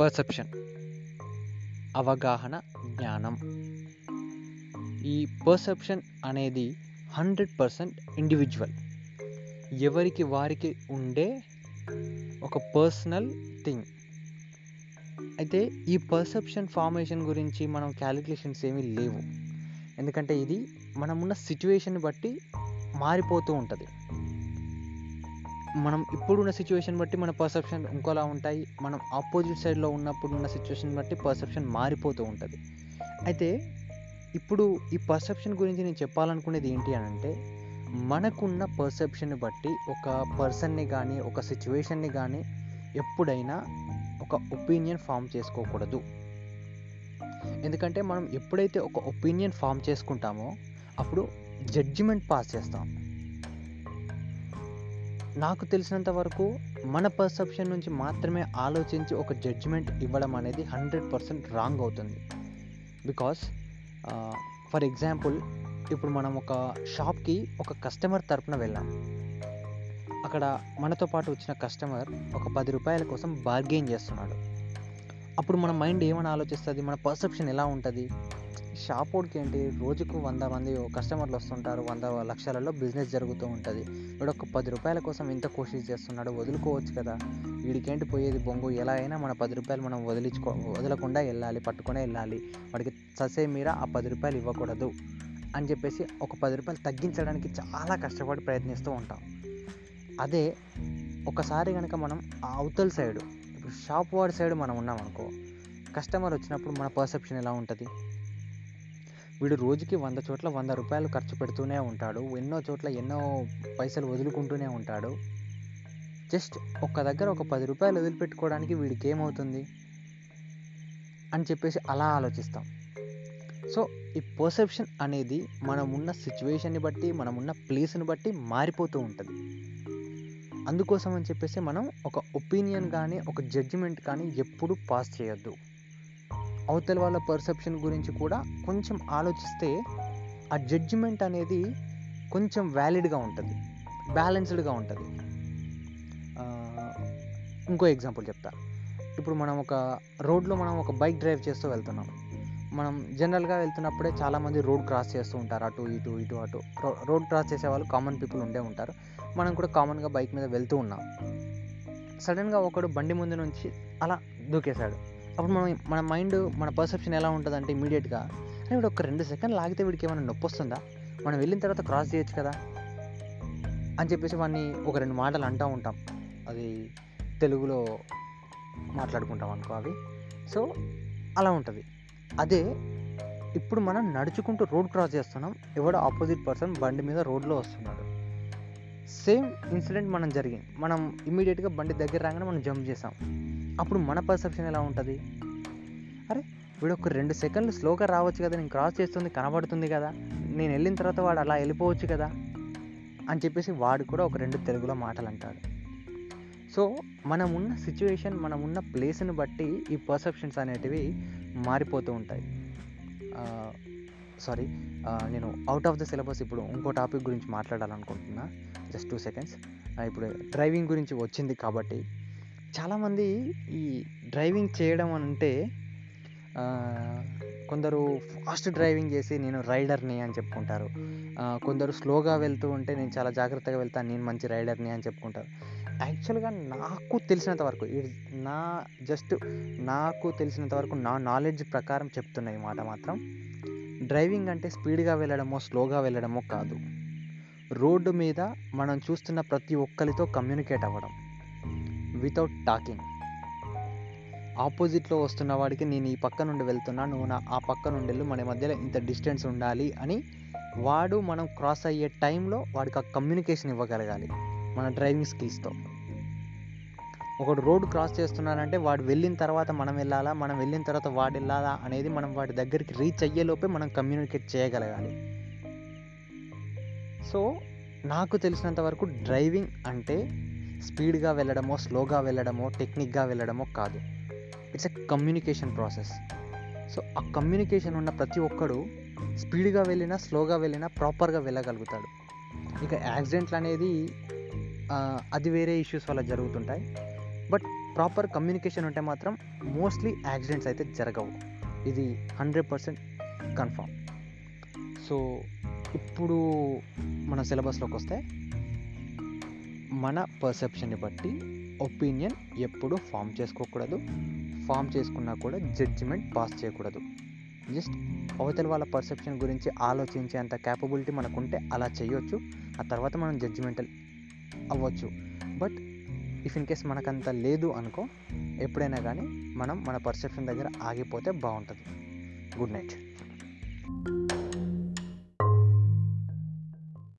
Perception అవగాహన జ్ఞానం. ఈ పర్సెప్షన్ అనేది హండ్రెడ్ పర్సెంట్ ఇండివిజువల్ ఎవరికి వారికి ఉండే ఒక పర్సనల్ థింగ్ అయితే ఈ పర్సెప్షన్ ఫార్మేషన్ గురించి మనం క్యాలిక్యులేషన్స్ ఏమీ లేవు. ఎందుకంటే ఇది మనం ఉన్న సిచ్యువేషన్ బట్టి మారిపోతూ ఉంటుంది. మనం ఇప్పుడున్న సిచ్యువేషన్ బట్టి మన పర్సెప్షన్ ఇంకోలా ఉంటాయి. మనం ఆపోజిట్ సైడ్లో ఉన్నప్పుడు ఉన్న సిచ్యువేషన్ బట్టి పర్సెప్షన్ మారిపోతూ ఉంటుంది. అయితే ఇప్పుడు ఈ పర్సెప్షన్ గురించి నేను చెప్పాలనుకునేది ఏంటి అని అంటే మనకున్న పర్సెప్షన్ బట్టి ఒక పర్సన్ని కానీ ఒక సిచ్యువేషన్ని కానీ ఎప్పుడైనా ఒక ఒపీనియన్ ఫామ్ చేసుకోకూడదు. ఎందుకంటే మనం ఎప్పుడైతే ఒక ఒపీనియన్ ఫామ్ చేసుకుంటామో అప్పుడు జడ్జిమెంట్ పాస్ చేస్తాం. నాకు తెలిసినంత వరకు మన పర్సెప్షన్ నుంచి మాత్రమే ఆలోచించి ఒక జడ్జిమెంట్ ఇవ్వడం అనేది హండ్రెడ్ పర్సెంట్ రాంగ్ అవుతుంది. బికాస్ ఫర్ ఎగ్జాంపుల్ ఇప్పుడు మనం ఒక షాప్కి ఒక కస్టమర్ తరపున వెళ్ళాం. అక్కడ మనతో పాటు వచ్చిన కస్టమర్ ఒక పది రూపాయల కోసం బార్గెయిన్ చేస్తున్నాడు. అప్పుడు మన మైండ్ ఏమని ఆలోచిస్తుంది? మన పర్సెప్షన్ ఎలా ఉంటుంది? షాప్ వాడికి ఏంటి రోజుకు వంద మంది కస్టమర్లు వస్తుంటారు. వంద లక్షలలో బిజినెస్ జరుగుతూ ఉంటుంది. వీడు ఒక పది రూపాయల కోసం ఇంత కోషిష్ చేస్తున్నాడు. వదులుకోవచ్చు కదా. వీడికేంటి పోయేది బొంగు? ఎలా అయినా మన పది రూపాయలు మనం వదిలించుకో వదలకుండా వెళ్ళాలి పట్టుకునే వెళ్ళాలి. వాడికి ససే మీర ఆ పది రూపాయలు ఇవ్వకూడదు అని చెప్పేసి ఒక పది రూపాయలు తగ్గించడానికి చాలా కష్టపడి ప్రయత్నిస్తూ ఉంటాం. అదే ఒకసారి కనుక మనం ఆ అవతల సైడు ఇప్పుడు షాప్ వాడి సైడ్ మనం ఉన్నాం అనుకో కస్టమర్ వచ్చినప్పుడు మన పర్సెప్షన్ ఎలా ఉంటుంది? వీడు రోజుకి వంద చోట్ల వంద రూపాయలు ఖర్చు పెడుతూనే ఉంటాడు. ఎన్నో చోట్ల ఎన్నో పైసలు వదులుకుంటూనే ఉంటాడు. జస్ట్ ఒక్క దగ్గర ఒక పది రూపాయలు వదిలిపెట్టుకోవడానికి వీడికి ఏమవుతుంది అని చెప్పేసి అలా ఆలోచిస్తాం. సో ఈ పర్సెప్షన్ అనేది మనం ఉన్న సిచ్యువేషన్ని బట్టి మనం ఉన్న ప్లేస్ని బట్టి మారిపోతూ ఉంటుంది. అందుకోసం అని చెప్పేసి మనం ఒక ఒపీనియన్ కానీ ఒక జడ్జిమెంట్ కానీ ఎప్పుడు పాస్ చేయొద్దు. అవతల వాళ్ళ పర్సెప్షన్ గురించి కూడా కొంచెం ఆలోచిస్తే ఆ జడ్జిమెంట్ అనేది కొంచెం వ్యాలిడ్గా ఉంటుంది. బ్యాలెన్స్డ్గా ఉంటుంది. ఇంకో ఎగ్జాంపుల్ చెప్తా. ఇప్పుడు మనం ఒక రోడ్లో మనం ఒక బైక్ డ్రైవ్ చేస్తూ వెళ్తున్నాం. మనం జనరల్గా వెళ్తున్నప్పుడే చాలామంది రోడ్ క్రాస్ చేస్తూ ఉంటారు. అటు ఇటు ఇటు అటు. రోడ్ క్రాస్ చేసే వాళ్ళు కామన్ పీపుల్ ఉండే ఉంటారు. మనం కూడా కామన్గా బైక్ మీద వెళ్తూ ఉన్నాం. సడన్గా ఒకడు బండి ముందు నుంచి అలా దూకేశాడు. అప్పుడు మనం మన మైండ్ మన పర్సెప్షన్ ఎలా ఉంటుంది అంటే ఇమీడియట్గా అరే వీడు ఒక రెండు సెకండ్ లాగితే వీడికి ఏమైనా నొప్పి వస్తుందా? మనం వెళ్ళిన తర్వాత క్రాస్ చేయొచ్చు కదా? అని చెప్పేసి వాడిని ఒక రెండు మాటలు అంటూ ఉంటాం. అది తెలుగులో మాట్లాడుకుంటాం అనుకో అవి. సో అలా ఉంటుంది. అదే ఇప్పుడు మనం నడుచుకుంటూ రోడ్ క్రాస్ చేస్తున్నాం. ఎవడో ఆపోజిట్ పర్సన్ బండి మీద రోడ్లో వస్తున్నాడు. సేమ్ ఇన్సిడెంట్ మనం జరిగింది. మనం ఇమీడియట్గా బండి దగ్గర రాగానే మనం జంప్ చేసాం. అప్పుడు మన పర్సెప్షన్ ఎలా ఉంటుంది? అరే వీడు ఒక రెండు సెకండ్లు స్లోగా రావచ్చు కదా నేను క్రాస్ చేస్తుంది కనబడుతుంది కదా నేను వెళ్ళిన తర్వాత వాడు అలా వెళ్ళిపోవచ్చు కదా అని చెప్పేసి వాడు కూడా ఒక రెండు తెలుగులో మాటలు అంటాడు. సో మనం ఉన్న సిచ్యువేషన్ మనం ఉన్న ప్లేస్ని బట్టి ఈ పర్సెప్షన్స్ అనేటివి మారిపోతూ ఉంటాయి. సారీ నేను అవుట్ ఆఫ్ ద సిలబస్ ఇప్పుడు ఇంకో టాపిక్ గురించి మాట్లాడాలనుకుంటున్నా. జస్ట్ టూ సెకండ్స్ ఇప్పుడు డ్రైవింగ్ గురించి వచ్చింది కాబట్టి చాలామంది ఈ డ్రైవింగ్ చేయడం అంటే కొందరు ఫాస్ట్ డ్రైవింగ్ చేసి నేను రైడర్ని అని చెప్పుకుంటారు. కొందరు స్లోగా వెళ్తూ ఉంటే నేను చాలా జాగ్రత్తగా వెళ్తాను నేను మంచి రైడర్ని అని చెప్పుకుంటారు. యాక్చువల్గా నాకు తెలిసినంత వరకు నా జస్ట్ నాకు తెలిసినంత వరకు నా నాలెడ్జ్ ప్రకారం చెప్తున్న ఈ మాట మాత్రం డ్రైవింగ్ అంటే స్పీడ్గా వెళ్ళడమో స్లోగా వెళ్ళడమో కాదు. రోడ్డు మీద మనం చూస్తున్న ప్రతి ఒక్కరితో కమ్యూనికేట్ అవ్వడం. వితౌట్ టాకింగ్ ఆపోజిట్లో వస్తున్న వాడికి నేను ఈ పక్క నుండి వెళ్తున్నా నువ్వు నా ఆ పక్క నుండి వెళ్ళు మన మధ్యలో ఇంత డిస్టెన్స్ ఉండాలి అని వాడు మనం క్రాస్ అయ్యే టైంలో వాడికి ఆ కమ్యూనికేషన్ ఇవ్వగలగాలి మన డ్రైవింగ్ స్కిల్స్తో ఒకడు రోడ్ క్రాస్ చేస్తున్నానంటే వాడు వెళ్ళిన తర్వాత మనం వెళ్ళాలా మనం వెళ్ళిన తర్వాత వాడు వెళ్ళాలా అనేది మనం వాడి దగ్గరికి రీచ్ అయ్యేలోపే మనం కమ్యూనికేట్ చేయగలగాలి. సో నాకు తెలిసినంత వరకు డ్రైవింగ్ అంటే స్పీడ్గా వెళ్ళడమో స్లోగా వెళ్ళడమో టెక్నిక్గా వెళ్ళడమో కాదు. It's a communication process. So ఆ కమ్యూనికేషన్ ఉన్న ప్రతి ఒక్కడు స్పీడ్గా వెళ్ళినా స్లోగా వెళ్ళినా ప్రాపర్గా వెళ్ళగలుగుతాడు. ఇక యాక్సిడెంట్లు అనేది అది వేరే ఇష్యూస్ వల్ల జరుగుతుంటాయి. బట్ ప్రాపర్ కమ్యూనికేషన్ ఉంటే మాత్రం మోస్ట్లీ యాక్సిడెంట్స్ అయితే జరగవు. ఇది హండ్రెడ్ పర్సెంట్ కన్ఫామ్ సో ఇప్పుడు మన సిలబస్లోకి వస్తే మన పర్సెప్షన్ని బట్టి ఒపీనియన్ ఎప్పుడు ఫామ్ చేసుకోకూడదు. ఫామ్ చేసుకున్నా కూడా జడ్జిమెంట్ పాస్ చేయకూడదు. జస్ట్ అవతల వాళ్ళ పర్సెప్షన్ గురించి ఆలోచించేంత క్యాపబిలిటీ మనకుంటే అలా చేయొచ్చు. ఆ తర్వాత మనం జడ్జిమెంటల్ అవ్వచ్చు. బట్ ఇఫ్ ఇన్ కేస్ మనకంత లేదు అనుకో ఎప్పుడైనా కానీ మనం మన పర్సెప్షన్ దగ్గర ఆగిపోతే బాగుంటుంది. Good night